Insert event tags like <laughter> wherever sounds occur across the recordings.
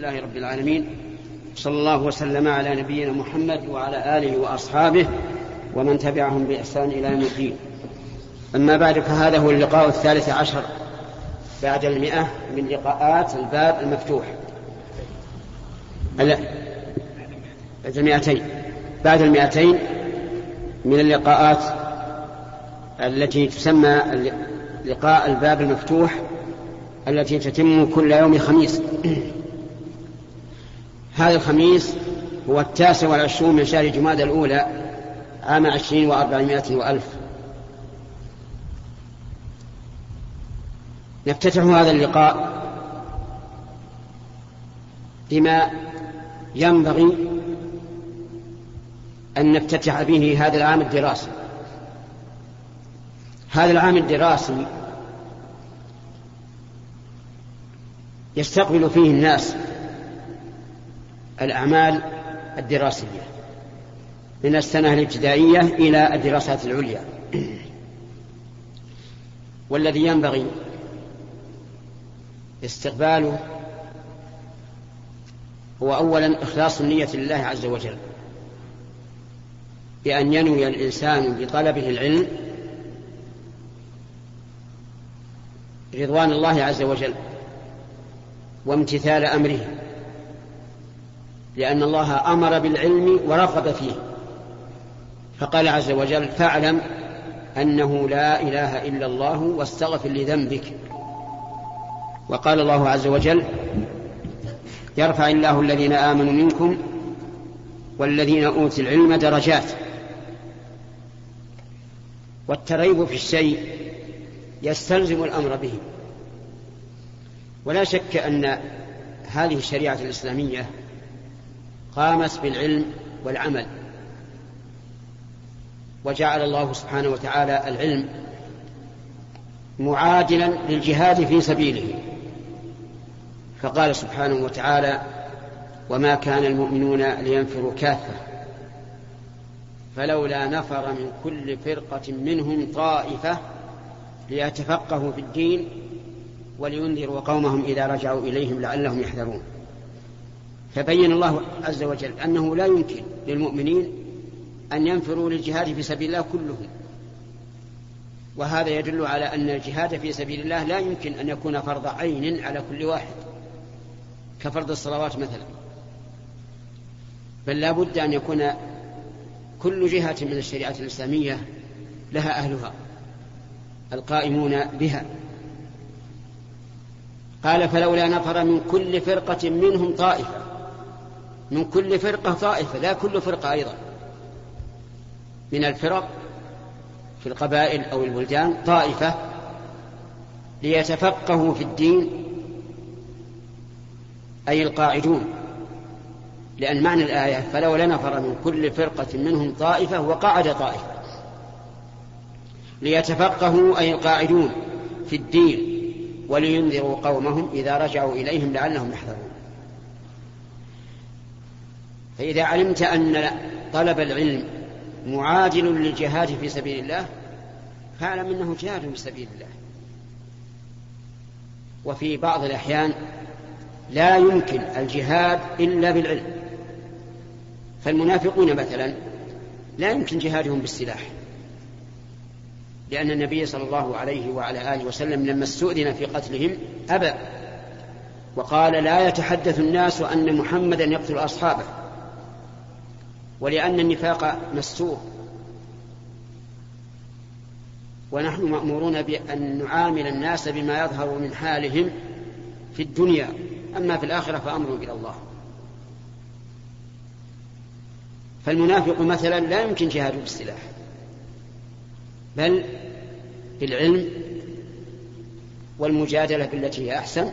الله رب العالمين صلى الله وسلم على نبينا محمد وعلى آله وأصحابه ومن تبعهم بإحسان إلى يوم الدين. أما بعد فهذا هو اللقاء الثالث عشر بعد المئة من لقاءات الباب المفتوح. بعد المئتين. بعد المئتين من اللقاءات التي تسمى لقاء الباب المفتوح التي تتم كل يوم خميس. هذا الخميس هو التاسع والعشرون من شهر جماد الأولى عام عشرين وأربعمائة وألف. نفتتح هذا اللقاء بما ينبغي أن نفتتح به هذا العام الدراسي. هذا العام الدراسي يستقبل فيه الناس الأعمال الدراسية من السنة الابتدائية إلى الدراسات العليا. والذي ينبغي استقباله هو أولا إخلاص النية لله عز وجل بأن ينوي الإنسان بطلبه العلم رضوان الله عز وجل وامتثال أمره. لأن الله أمر بالعلم ورغب فيه. فقال عز وجل فاعلم أنه لا إله إلا الله واستغفر لذنبك. وقال الله عز وجل يرفع الله الذين آمنوا منكم والذين أوتوا العلم درجات. والتريب في الشيء يستلزم الأمر به. ولا شك أن هذه الشريعة الإسلامية قامت بالعلم والعمل. وجعل الله سبحانه وتعالى العلم معادلا للجهاد في سبيله. فقال سبحانه وتعالى وما كان المؤمنون لينفروا كافة. فلولا نفر من كل فرقة منهم طائفة ليتفقهوا في الدين ولينذروا قومهم إذا رجعوا إليهم لعلهم يحذرون. فبين الله عز وجل أنه لا يمكن للمؤمنين أن ينفروا للجهاد في سبيل الله كلهم. وهذا يدل على أن الجهاد في سبيل الله لا يمكن أن يكون فرض عين على كل واحد. كفرض الصلوات مثلا. بل لا بد أن يكون كل جهة من الشريعة الإسلامية لها أهلها القائمون بها. قال فلولا نفر من كل فرقة منهم طائفة. من كل فرقة طائفة لا كل فرقة أيضا. من الفرق في القبائل أو البلدان طائفة ليتفقهوا في الدين أي القاعدون. لأن معنى الآية فلولا نفر من كل فرقة منهم طائفة وقعد طائفة. ليتفقهوا أي القاعدون في الدين ولينذروا قومهم إذا رجعوا إليهم لعلهم يحذرون. فإذا علمت أن طلب العلم معادل للجهاد في سبيل الله فاعلم أنه جهاد في سبيل الله. وفي بعض الأحيان لا يمكن الجهاد إلا بالعلم. فالمنافقون مثلا لا يمكن جهادهم بالسلاح لأن النبي صلى الله عليه وعلى آله وسلم لما استؤذن في قتلهم أبى وقال لا يتحدث الناس أن محمدا يقتل أصحابه. ولأن النفاق مستور ونحن مأمورون بأن نعامل الناس بما يظهر من حالهم في الدنيا. أما في الآخرة فأمر إلى الله. فالمنافق مثلا لا يمكن جهاده بالسلاح بل بالعلم والمجادلة بالتي هي أحسن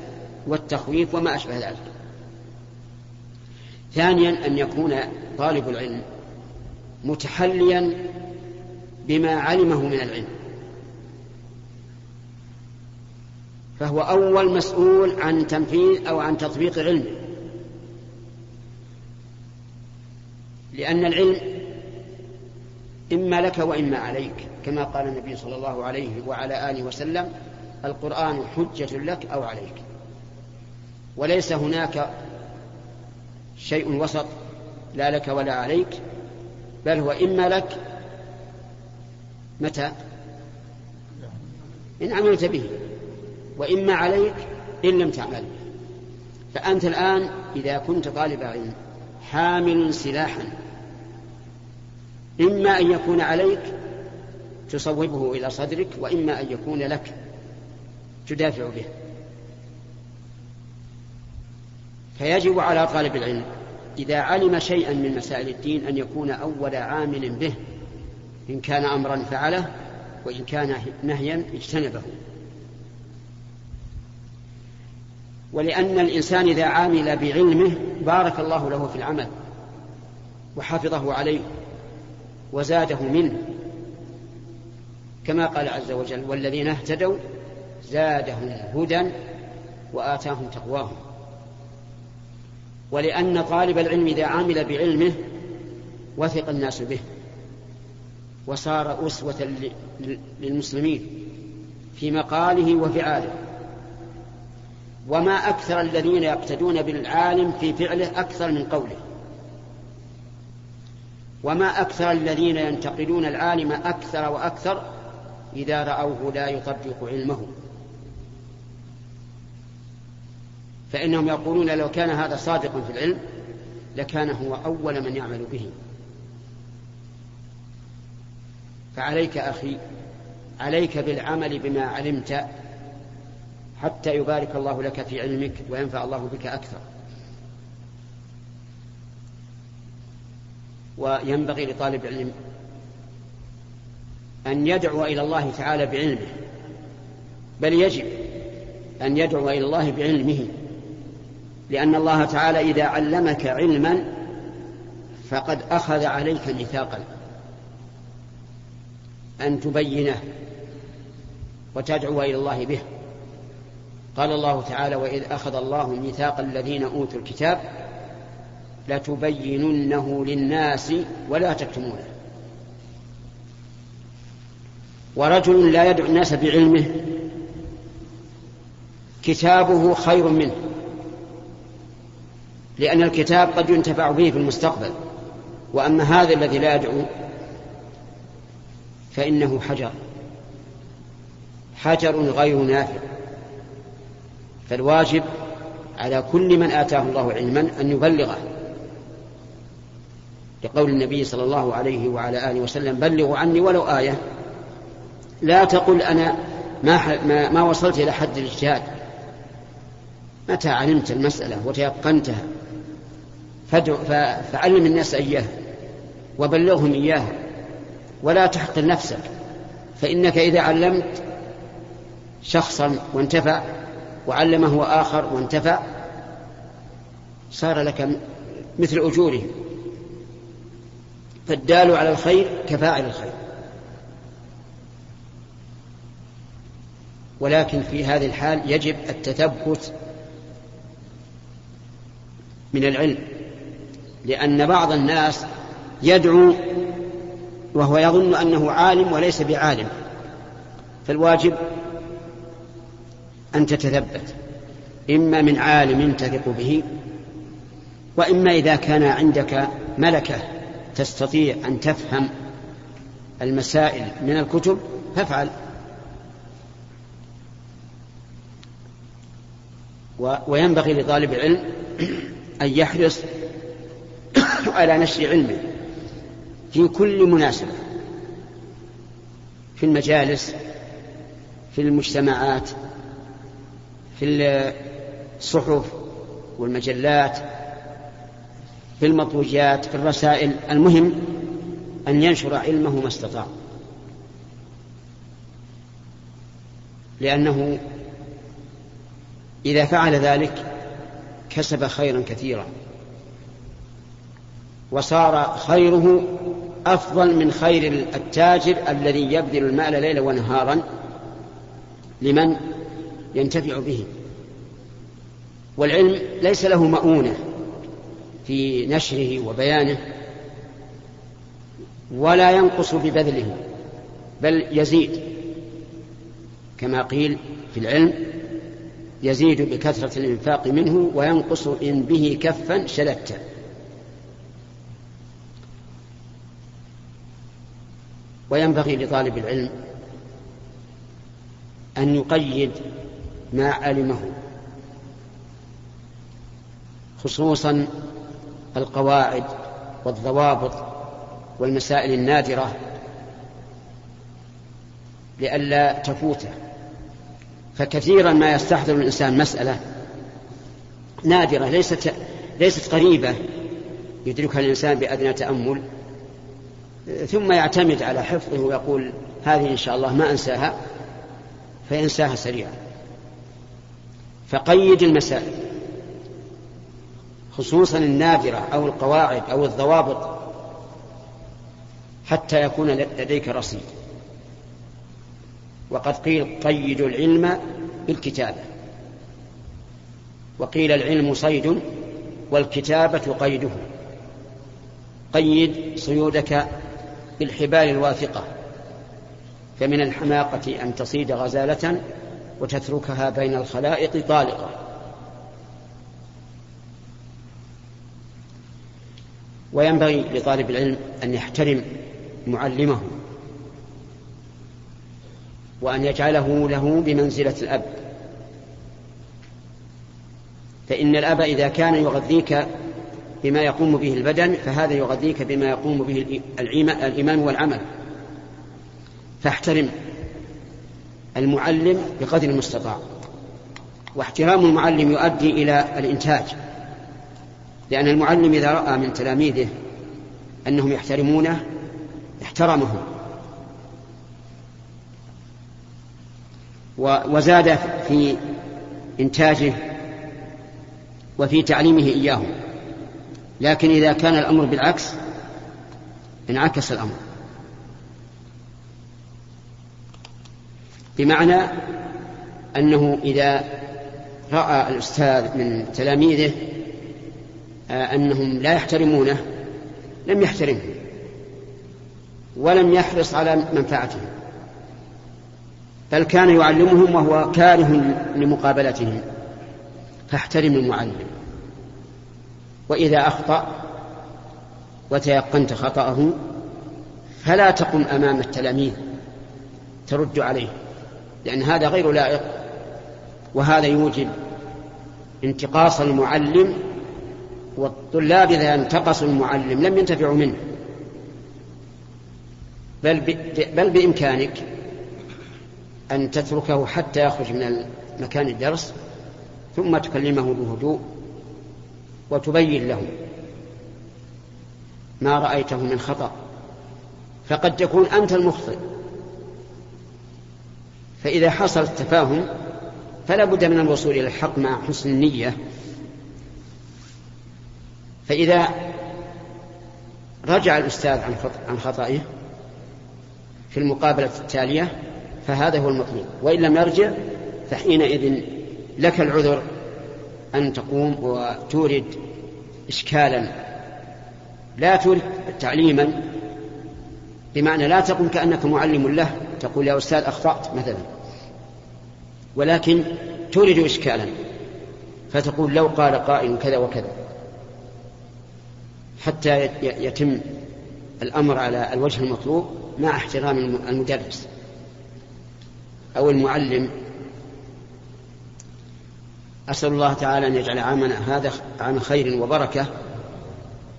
والتخويف وما أشبه ذلك. ثانيا أن يكون طالب العلم متحليا بما علمه من العلم. فهو أول مسؤول عن تنفيذ أو عن تطبيق علمه لأن العلم إما لك وإما عليك كما قال النبي صلى الله عليه وعلى آله وسلم القرآن حجة لك أو عليك. وليس هناك شيء وسط لا لك ولا عليك بل هو إما لك متى؟ إن عملت به. وإما عليك إن لم تعمل فأنت الآن إذا كنت طالب علم حامل سلاحا إما أن يكون عليك تصوبه إلى صدرك وإما أن يكون لك تدافع به. فيجب على طالب العلم إذا علم شيئا من مسائل الدين أن يكون أول عامل به إن كان أمرا فعله وإن كان نهيا اجتنبه. ولأن الإنسان إذا عامل بعلمه بارك الله له في العمل وحفظه عليه وزاده منه. كما قال عز وجل والذين اهتدوا زادهم هدى وآتاهم تقواهم. ولأن طالب العلم إذا عمل بعلمه وثق الناس به وصار أسوة للمسلمين في مقاله وفعاله. وما أكثر الذين يقتدون بالعالم في فعله أكثر من قوله. وما أكثر الذين ينتقدون العالم أكثر وأكثر إذا رأوه لا يطبق علمه. فإنهم يقولون لو كان هذا صادقا في العلم لكان هو أول من يعمل به. فعليك أخي عليك بالعمل بما علمت حتى يبارك الله لك في علمك وينفع الله بك أكثر. وينبغي لطالب العلم أن يدعو إلى الله تعالى بعلمه بل يجب أن يدعو إلى الله بعلمه. لأن الله تعالى إذا علمك علما فقد أخذ عليك ميثاقا. أن تبينه وتدعو إلى الله به. قال الله تعالى وإذ أخذ الله ميثاق الذين أوتوا الكتاب لتبيننه للناس ولا تكتمونه. ورجل لا يدعو الناس بعلمه كتابه خير منه. لأن الكتاب قد ينتفع به في المستقبل. وأما هذا الذي لا يدعو فإنه حجر. حجر غير نافع. فالواجب على كل من آتاه الله علما أن يبلغه. لقول النبي صلى الله عليه وعلى آله وسلم بلغوا عني ولو آية. لا تقل أنا ما, ما, ما وصلت إلى حد الاجتهاد. متى علمت المسألة وتيقنتها؟ فعلم الناس إياه وبلغهم إياه ولا تحقر نفسك فإنك إذا علمت شخصا وانتفع وعلمه آخر وانتفع صار لك مثل أجوره فالدال على الخير كفاعل الخير. ولكن في هذه الحال يجب التثبت من العلم. لأن بعض الناس يدعو وهو يظن أنه عالم وليس بعالم فالواجب أن تتثبت إما من عالم تثق به وإما إذا كان عندك ملكة تستطيع أن تفهم المسائل من الكتب فافعل. وينبغي لطالب العلم أن يحرص على نشر علمه في كل مناسبة في المجالس في المجتمعات في الصحف والمجلات في المطوجات في الرسائل المهم أن ينشر علمه ما استطاع. لأنه إذا فعل ذلك كسب خيرا كثيرا. وصار خيره أفضل من خير التاجر الذي يبذل المال ليلا ونهارا. لمن؟ ينتفع به. والعلم ليس له مؤونة في نشره وبيانه ولا ينقص ببذله بل يزيد. كما قيل في العلم يزيد بكثرة الإنفاق منه وينقص إن به كفا شلت وينبغي لطالب العلم أن يقيد ما علمه خصوصا القواعد والضوابط والمسائل النادرة لئلا تفوته. فكثيرا ما يستحضر الإنسان مسألة نادرة ليست ليست قريبة يدركها الإنسان بأدنى تأمل. ثم يعتمد على حفظه ويقول هذه إن شاء الله ما أنساها فينساها سريعا. فقيد المسائل خصوصا النادرة أو القواعد أو الضوابط حتى يكون لديك رصيد. وقد قيل قيدوا العلم بالكتابة. وقيل العلم صيد والكتابة قيده. قيد صيودك بالحبال الواثقة فمن الحماقة أن تصيد غزالة وتتركها بين الخلائق طالقة. وينبغي لطالب العلم أن يحترم معلمه وأن يجعله له بمنزلة الأب. فإن الأب إذا كان يغذيك بما يقوم به البدن فهذا يغذيك بما يقوم به الإيمان والعمل. فاحترم المعلم بقدر المستطاع. واحترام المعلم يؤدي إلى الإنتاج. لأن المعلم إذا رأى من تلاميذه أنهم يحترمونه احترمهم وزاد في إنتاجه وفي تعليمه إياهم. لكن إذا كان الأمر بالعكس انعكس الأمر. بمعنى أنه إذا رأى الأستاذ من تلاميذه آه، أنهم لا يحترمونه لم يحترمهم ولم يحرص على منفعتهم بل كان يعلمهم وهو كاره لمقابلتهم فاحترم المعلم. وإذا أخطأ وتيقنت خطأه فلا تقم أمام التلاميذ ترد عليه لأن هذا غير لائق وهذا يوجب انتقاص المعلم والطلاب إذا انتقصوا المعلم لم ينتفعوا منه. بل, بل بإمكانك أن تتركه حتى يخرج من مكان الدرس ثم تكلمه بهدوء وتبين له ما رأيته من خطأ. فقد تكون أنت المخطئ. فإذا حصل التفاهم فلا بد من الوصول إلى الحق مع حسن النية. فإذا رجع الأستاذ عن خطأه في المقابلة التالية فهذا هو المطلوب. وإن لم يرجع فحينئذ لك العذر أن تقوم وتورد إشكالا لا تورد تعليما بمعنى لا تقوم كأنك معلم له تقول يا أستاذ أخطأت مثلا ولكن تورد إشكالا فتقول لو قال قائل كذا وكذا. حتى يتم الأمر على الوجه المطلوب مع احترام المدرس أو المعلم أسأل الله تعالى أن يجعل عامنا هذا عام خير وبركة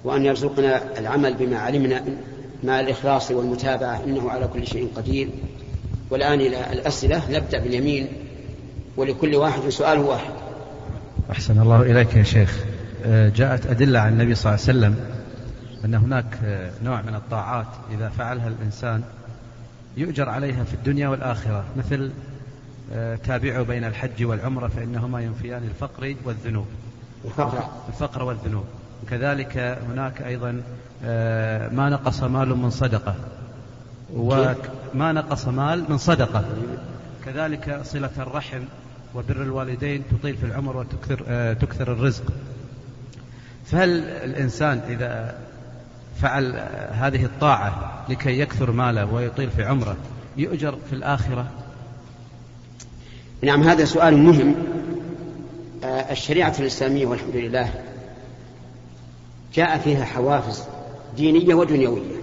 وأن يرزقنا العمل بما علمنا مع الإخلاص والمتابعة إنه على كل شيء قدير. والآن إلى الأسئلة. نبدأ باليمين ولكل واحد سؤال واحد. أحسن الله إليك يا شيخ. آه، جاءت أدلة عن النبي صلى الله عليه وسلم أن هناك آه، نوع من الطاعات إذا فعلها الإنسان يؤجر عليها في الدنيا والآخرة مثل تابعوا بين الحج والعمرة فإنهما ينفيان الفقر والذنوب. الفقر. الفقر والذنوب. كذلك هناك أيضا آه، ما نقص مال من صدقة. وما نقص مال من صدقة. كذلك صلة الرحم وبر الوالدين تطيل في العمر وتكثر آه، تكثر الرزق. فهل الإنسان إذا فعل هذه الطاعة لكي يكثر ماله ويطيل في عمره يؤجر في الآخرة؟ نعم هذا سؤال مهم. الشريعة الإسلامية والحمد لله جاء فيها حوافز دينية ودنيوية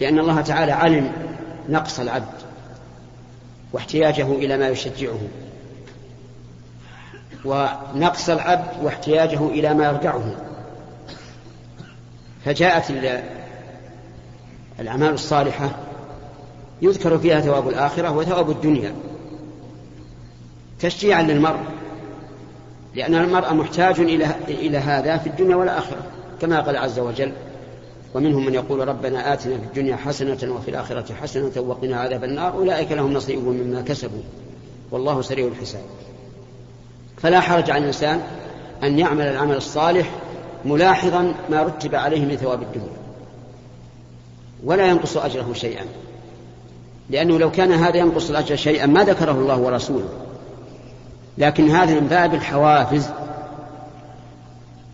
لأن الله تعالى علم نقص العبد واحتياجه إلى ما يشجعه ونقص العبد واحتياجه إلى ما يرجعه. فجاءت الأعمال الصالحة يذكر فيها ثواب الآخرة وثواب الدنيا. تشجيعا للمرء لأن المرء محتاج إلى إلى هذا في الدنيا والآخرة كما قال عز وجل ومنهم من يقول ربنا آتنا في الدنيا حسنة وفي الآخرة حسنة وقنا عذاب النار أولئك لهم نصيب مما كسبوا والله سريع الحساب. فلا حرج على الإنسان أن يعمل العمل الصالح ملاحظا ما رتب عليه من ثواب الدنيا ولا ينقص أجره شيئا. لأنه لو كان هذا ينقص الأجر شيئا ما ذكره الله ورسوله. لكن هذا من باب الحوافز.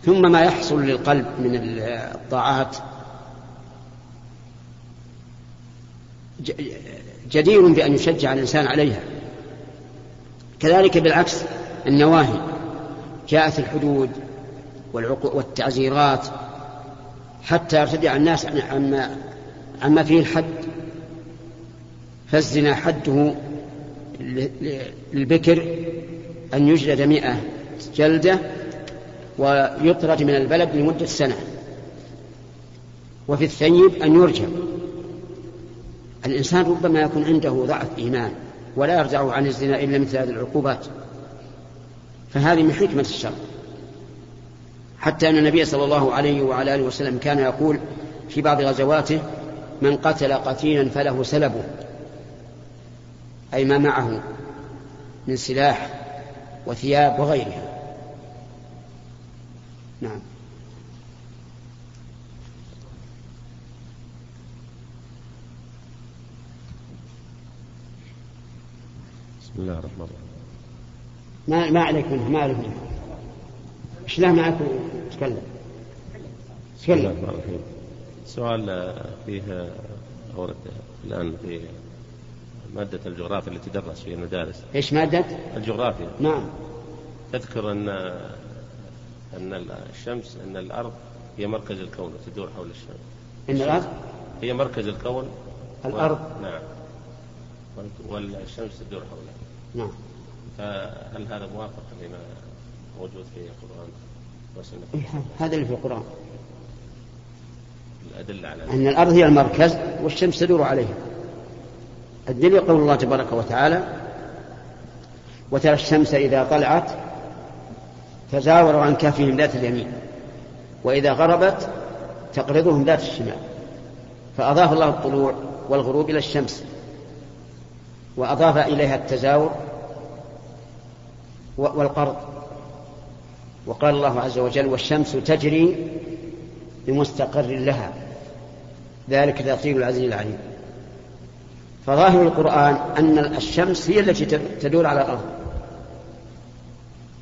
ثم ما يحصل للقلب من الطاعات. جدير بأن يشجع الإنسان عليها. كذلك بالعكس النواهي. جاءت الحدود والتعزيرات. حتى يرتدع الناس عما عما فيه الحد. فالزنا حده للبكر أن يجلد مئة جلدة ويطرد من البلد لمدة سنة. وفي الثيب أن يرجم الإنسان ربما يكون عنده ضعف إيمان ولا يرجع عن الزنا إلا مثل هذه العقوبات. فهذه من حكمة الشر حتى أن النبي صلى الله عليه وعلى آله وسلم كان يقول في بعض غزواته من قتل قتيلا فله سلبه. أي ما معه من سلاح وثياب وغيرها. نعم. بسم الله الرحمن الرحيم. ما ما عليك منه ما عليك منه إيش له معك تكلم. بسم الله الرحمن الرحيم. سؤال فيه أورد الآن في مادة الجغرافيا التي تدرس في المدارس. إيش مادة؟ الجغرافيا. نعم. تذكر أن أن الشمس أن الأرض هي مركز الكون وتدور حول الشمس. إن الأرض؟ هي مركز الكون. الأرض. و... نعم. والشمس تدور حولها. نعم. فهل هذا موافق لما موجود في القرآن؟ وسنة إيه هذا اللي في القرآن. الأدلة على أن الأرض هي المركز والشمس تدور عليها. الدليل قول الله تبارك وتعالى وترى الشمس إذا طلعت تزاوروا عن كهفهم ذات اليمين وإذا غربت تقرضهم ذات الشمال. فأضاف الله الطلوع والغروب إلى الشمس وأضاف إليها التزاور والقرض. وقال الله عز وجل والشمس تجري بمستقر لها. ذلك ترتيب العزيز العليم. فظاهر القرآن أن الشمس هي التي تدور على الأرض.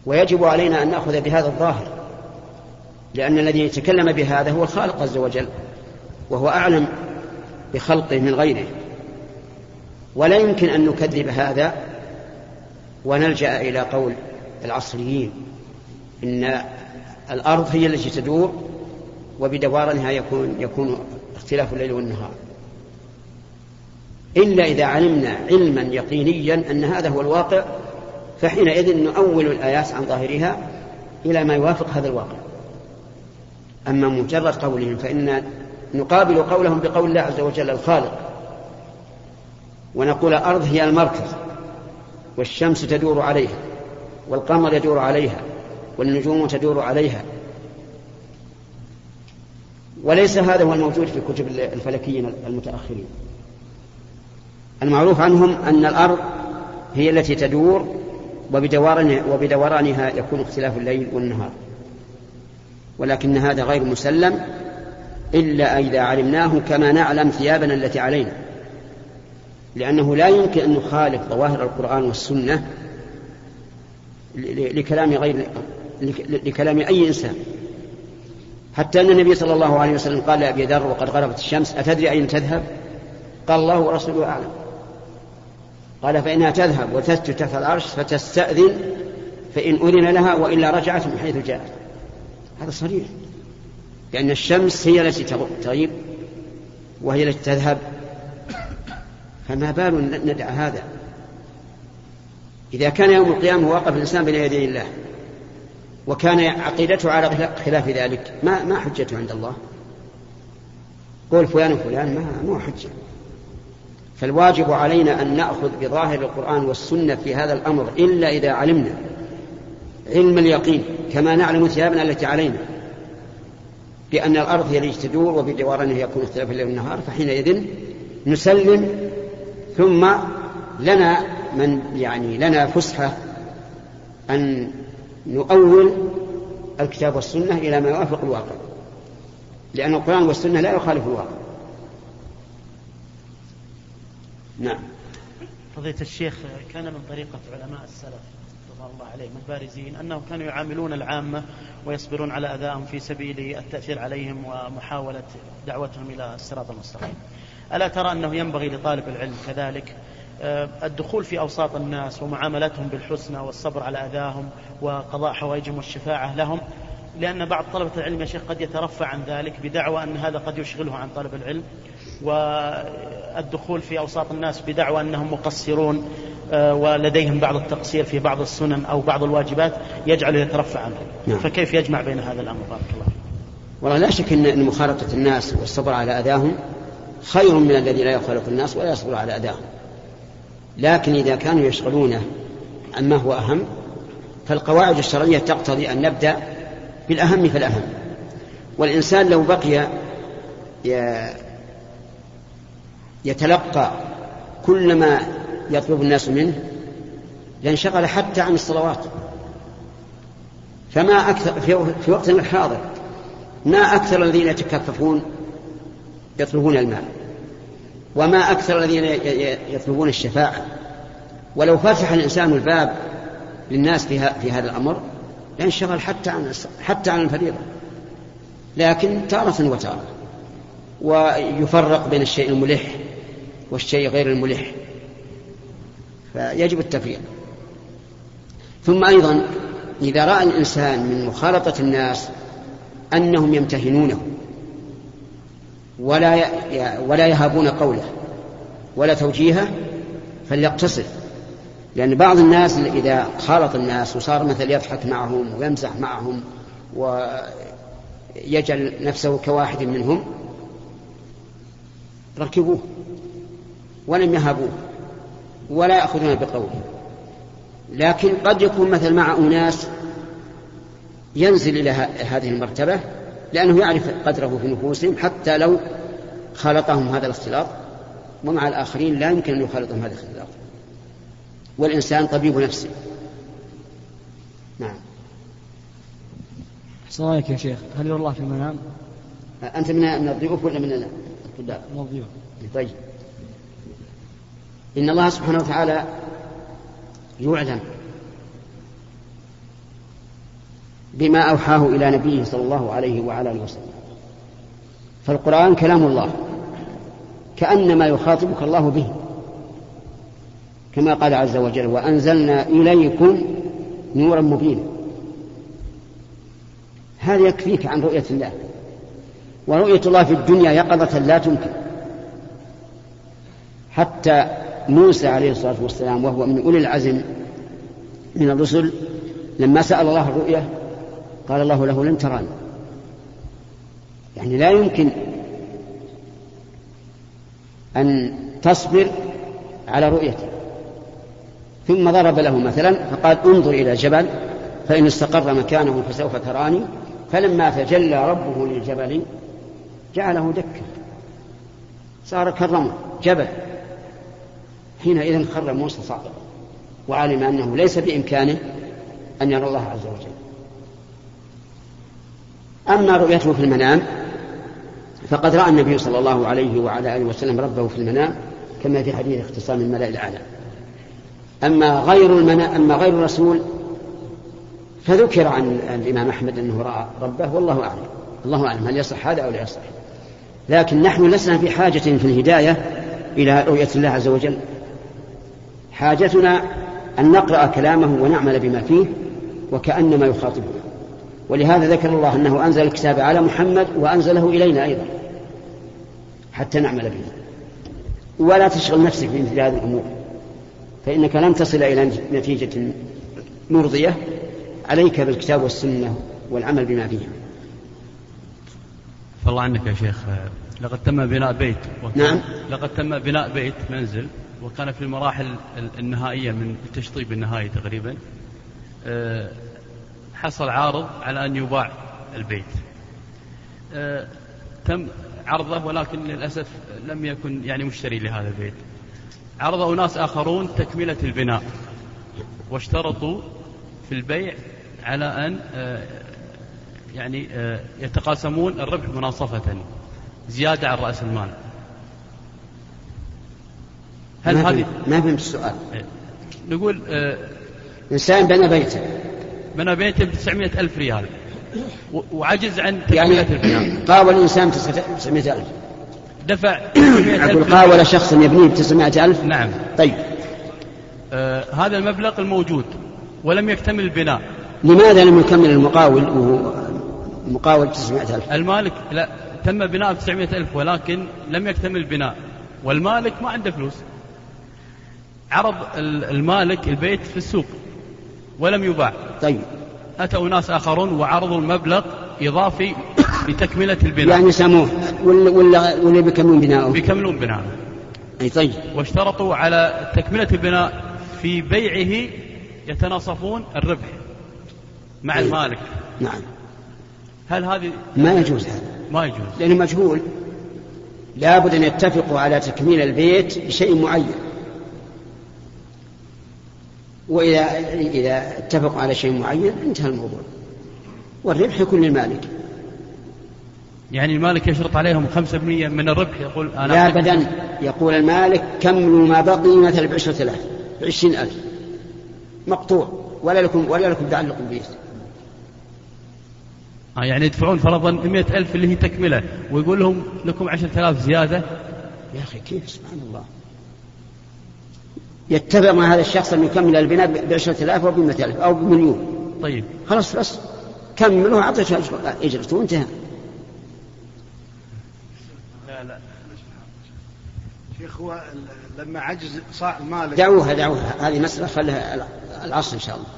ويجب علينا أن نأخذ بهذا الظاهر لأن الذي يتكلم بهذا هو الخالق عز وجل وهو أعلم بخلقه من غيره. ولا يمكن أن نكذب هذا ونلجأ إلى قول العصريين إن الأرض هي التي تدور وبدورانها يكون يكون اختلاف الليل والنهار. إلا إذا علمنا علما يقينيا أن هذا هو الواقع فحينئذ نؤول الآيات عن ظاهرها إلى ما يوافق هذا الواقع. أما مجرد قولهم فإن نقابل قولهم بقول الله عز وجل الخالق ونقول الأرض هي المركز والشمس تدور عليها والقمر يدور عليها والنجوم تدور عليها. وليس هذا هو الموجود في كتب الفلكيين المتأخرين. المعروف عنهم أن الأرض هي التي تدور وبدورانها, وبدورانها يكون اختلاف الليل والنهار. ولكن هذا غير مسلم إلا إذا علمناه كما نعلم ثيابنا التي علينا. لأنه لا يمكن أن نخالف ظواهر القرآن والسنة لكلام غير لكلام أي إنسان. حتى أن النبي صلى الله عليه وسلم قال لأبي ذر وقد غربت الشمس أتدري أين تذهب؟ قال الله ورسوله أعلم. قال فإنها تذهب وتسجد تحت العرش فتستأذن فإن أذن لها وإلا رجعت من حيث جاءت. هذا صريح. لأن الشمس هي التي تغيب وهي التي تذهب. فما بال ندع هذا؟ إذا كان يوم القيامة وقف الإنسان بين يدي الله وكان عقيدته على خلاف ذلك ما ما حجته عند الله؟ قول فلان وفلان ما مو حجة. فالواجب علينا أن نأخذ بظاهر القرآن والسنة في هذا الأمر إلا إذا علمنا علم اليقين كما نعلم ثيابنا التي علينا. بأن الأرض هي التي تدور وبجوارنا يكون اختلاف الليل والنهار فحينئذ نسلم ثم لنا من يعني لنا فسحة أن نؤول الكتاب والسنة إلى ما يوافق الواقع. لأن القرآن والسنة لا يخالف الواقع. نعم. فضيلة الشيخ كان من طريقة علماء السلف رضوان الله عليهم البارزين أنهم كانوا يعاملون العامة ويصبرون على أذاهم في سبيل التأثير عليهم ومحاولة دعوتهم إلى الصراط المستقيم. ألا ترى أنه ينبغي لطالب العلم كذلك آه، الدخول في أوساط الناس ومعاملتهم بالحسنى والصبر على أذاهم وقضاء حوائجهم والشفاعة لهم؟ لأن بعض طلبة العلم يا شيخ قد يترفع عن ذلك بدعوى أن هذا قد يشغله عن طلب العلم. والدخول في أوساط الناس بدعوى أنهم مقصرون آه، ولديهم بعض التقصير في بعض السنن أو بعض الواجبات يجعله يترفع عنه. نعم. فكيف يجمع بين هذا الأمر؟ بارك الله والله لا شك أن مخالطة الناس والصبر على أذاهم خير من الذي لا يخالط الناس ولا يصبر على أذاهم. لكن إذا كانوا يشغلونه عما هو أهم فالقواعد الشرعية تقتضي أن نبدأ بالأهم فالأهم. والإنسان لو بقي يتلقى كل ما يطلب الناس منه لانشغل حتى عن الصلوات. فما أكثر في وقتنا الحاضر ما أكثر الذين يتكففون يطلبون المال وما أكثر الذين يطلبون الشفاعة. ولو فتح الإنسان الباب للناس في, هذا الأمر ينشغل حتى عن حتى عن الفريضة. لكن تارة وتارة ويفرق بين الشيء الملح والشيء غير الملح. فيجب التفريق. ثم أيضا إذا رأى الإنسان من مخالطة الناس أنهم يمتهنونه ولا ولا يهابون قوله ولا توجيهه فليقتصر. لأن بعض الناس إذا خالط الناس وصار مثل يضحك معهم ويمزح معهم ويجعل نفسه كواحد منهم ركبوه. ولم يهابوه ولا يأخذون بقوله. لكن قد يكون مثل مع أناس ينزل إلى هذه المرتبة لأنه يعرف قدره في نفوسهم حتى لو خالطهم هذا الاختلاط ومع الآخرين لا يمكن أن يخالطهم هذا الاختلاط. والإنسان طبيب نفسه نعم. عليكم يا شيخ. هل يرى الله في المنام؟ أنت من من الضيوف ولا من الطلاب؟ من الضيوف. طيب. إن الله سبحانه وتعالى يعلم بما أوحاه إلى نبيه صلى الله عليه وعلى آله وسلم. فالقرآن كلام الله كأنما يخاطبك الله به كما قال عز وجل وأنزلنا إليكم نورا مبينا هذا يكفيك عن رؤية الله ورؤية الله في الدنيا يقظة لا تمكن حتى موسى عليه الصلاة والسلام وهو من أولي العزم من الرسل لما سأل الله الرؤية قال الله له لن تراني. يعني لا يمكن أن تصبر على رؤيته ثم ضرب له مثلا فقال انظر إلى الجبل فإن استقر مكانه فسوف تراني. فلما تجلى ربه للجبل جعله دكا. صار كالرمل جبل. حينئذ خر موسى صعقا وعلم أنه ليس بإمكانه أن يرى الله عز وجل. أما رؤيته في المنام فقد رأى النبي صلى الله عليه وعلى آله وسلم ربه في المنام كما في حديث اختصام الملأ الأعلى. أما غير المنام أما غير الرسول فذكر عن الإمام أحمد أنه رأى ربه والله أعلم. الله أعلم هل يصح هذا أو لا يصح. لكن نحن لسنا في حاجة في الهداية إلى رؤية الله عز وجل. حاجتنا أن نقرأ كلامه ونعمل بما فيه وكأنما يخاطبنا. ولهذا ذكر الله أنه أنزل الكتاب على محمد وأنزله إلينا أيضا حتى نعمل به. ولا تشغل نفسك بمثل هذه الأمور فإنك لن تصل إلى نتيجة مرضية. عليك بالكتاب والسنة والعمل بما فيها. فالله عنك يا شيخ. لقد تم بناء بيت نعم. لقد تم بناء بيت منزل وكان في المراحل النهائية من التشطيب النهائي تقريبا. أه، حصل عارض على أن يباع البيت. أه، تم عرضه ولكن للأسف لم يكن يعني مشتري لهذا البيت. عرض أناس آخرون تكملة البناء واشترطوا في البيع على أن أه، يعني يتقاسمون الربح مناصفة. زيادة عن رأس المال. هل ما هذه ما فهمت السؤال. إيه. نقول آه إنسان بنى بيتا بنى بيتا ب 900 ألف ريال. وعجز عن يعني البناء قاول الإنسان 900 ألف. دفع <coughs> أقول قاول شخص يبنيه ب 900 ألف؟ نعم. طيب. آه هذا المبلغ الموجود ولم يكتمل البناء. لماذا لم يكمل المقاول وهو مقاول 900 ألف؟ المالك لا تم بناء ب 900 ألف ولكن لم يكتمل البناء. والمالك ما عنده فلوس. عرض المالك البيت في السوق ولم يباع. طيب. أتوا ناس آخرون وعرضوا المبلغ إضافي <coughs> لتكملة البناء. يعني سموه ولا ولا ولا بيكملون بناءه بيكملون بناءه أي طيب. واشترطوا على تكملة البناء في بيعه يتناصفون الربح مع طيب. المالك. نعم. هل هذه ما يجوز هذا. ما يجوز. لأنه مجهول. لابد أن يتفقوا على تكميل البيت بشيء معين. وإذا إذا اتفقوا على شيء معين انتهى الموضوع. والربح يكون للمالك. يعني المالك يشرط عليهم 5% من الربح يقول أنا لا أبدا. يقول المالك كملوا ما بقي مثلا بعشرة آلاف بعشرين ألف مقطوع. ولا لكم ولا لكم تعلق بالبيت. يعني يدفعون فرضا 100 ألف اللي هي تكملة ويقول لهم لكم 10000 زيادة. يا أخي كيف؟ سبحان الله. يتفق مع هذا الشخص أن يكمل البناء بعشرة آلاف أو بمئة ألف أو بمليون. طيب. خلاص بس كملوا أعطيته أجرته وانتهى. لا لا. شيخ هو لما عجز صاع المال دعوها دعوها. هذه مسألة خلها الأصل إن شاء الله.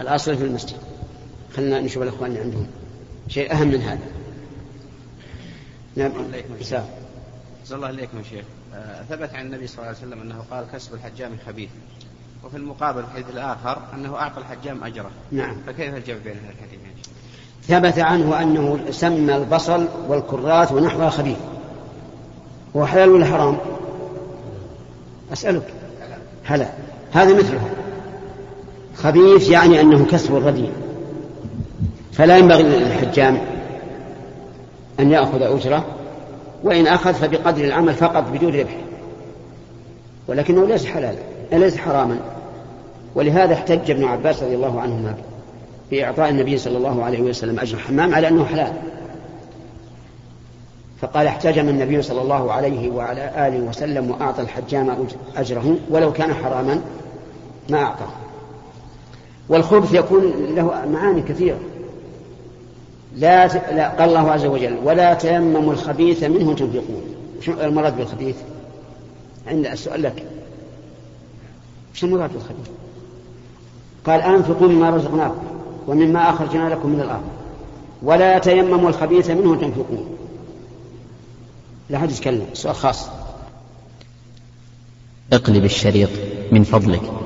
الأصل في المسجد. خلنا نشوف الأخوان اللي عندهم. شيء أهم من هذا. نعم. الله الله عليكم يا شيخ. آه، ثبت عن النبي صلى الله عليه وسلم أنه قال كسب الحجام خبيث. وفي المقابل الحديث الآخر أنه أعطى الحجام أجره. نعم. فكيف الجمع بين هذه الحديثين ثبت عنه أنه سمى البصل والكرات ونحوها خبيث. هو حلال ولا حرام؟ أسألك. هلا هذا مثله. خبيث يعني أنه كسب الرديء. فلا ينبغي للحجام أن يأخذ أجرة وإن أخذ فبقدر العمل فقط بدون ربح. ولكنه ليس حلالا ليس حراما. ولهذا احتج ابن عباس رضي الله عنهما بإعطاء النبي صلى الله عليه وسلم أجر الحمام على أنه حلال. فقال احتجم النبي صلى الله عليه وعلى آله وسلم وأعطى الحجام أجره ولو كان حراما ما أعطاه. والخبث يكون له معاني كثيرة. لا, ت... لا قال الله عز وجل ولا تيمموا الخبيث منه تنفقون. شو المراد بالخبيث؟ عند السؤال لك. شو المراد بالخبيث؟ قال أنفقوا مما رزقناكم ومما أخرجنا لكم من الأرض. ولا تيمموا الخبيث منه تنفقون. لا حد يتكلم. سؤال خاص. اقلب الشريط من فضلك.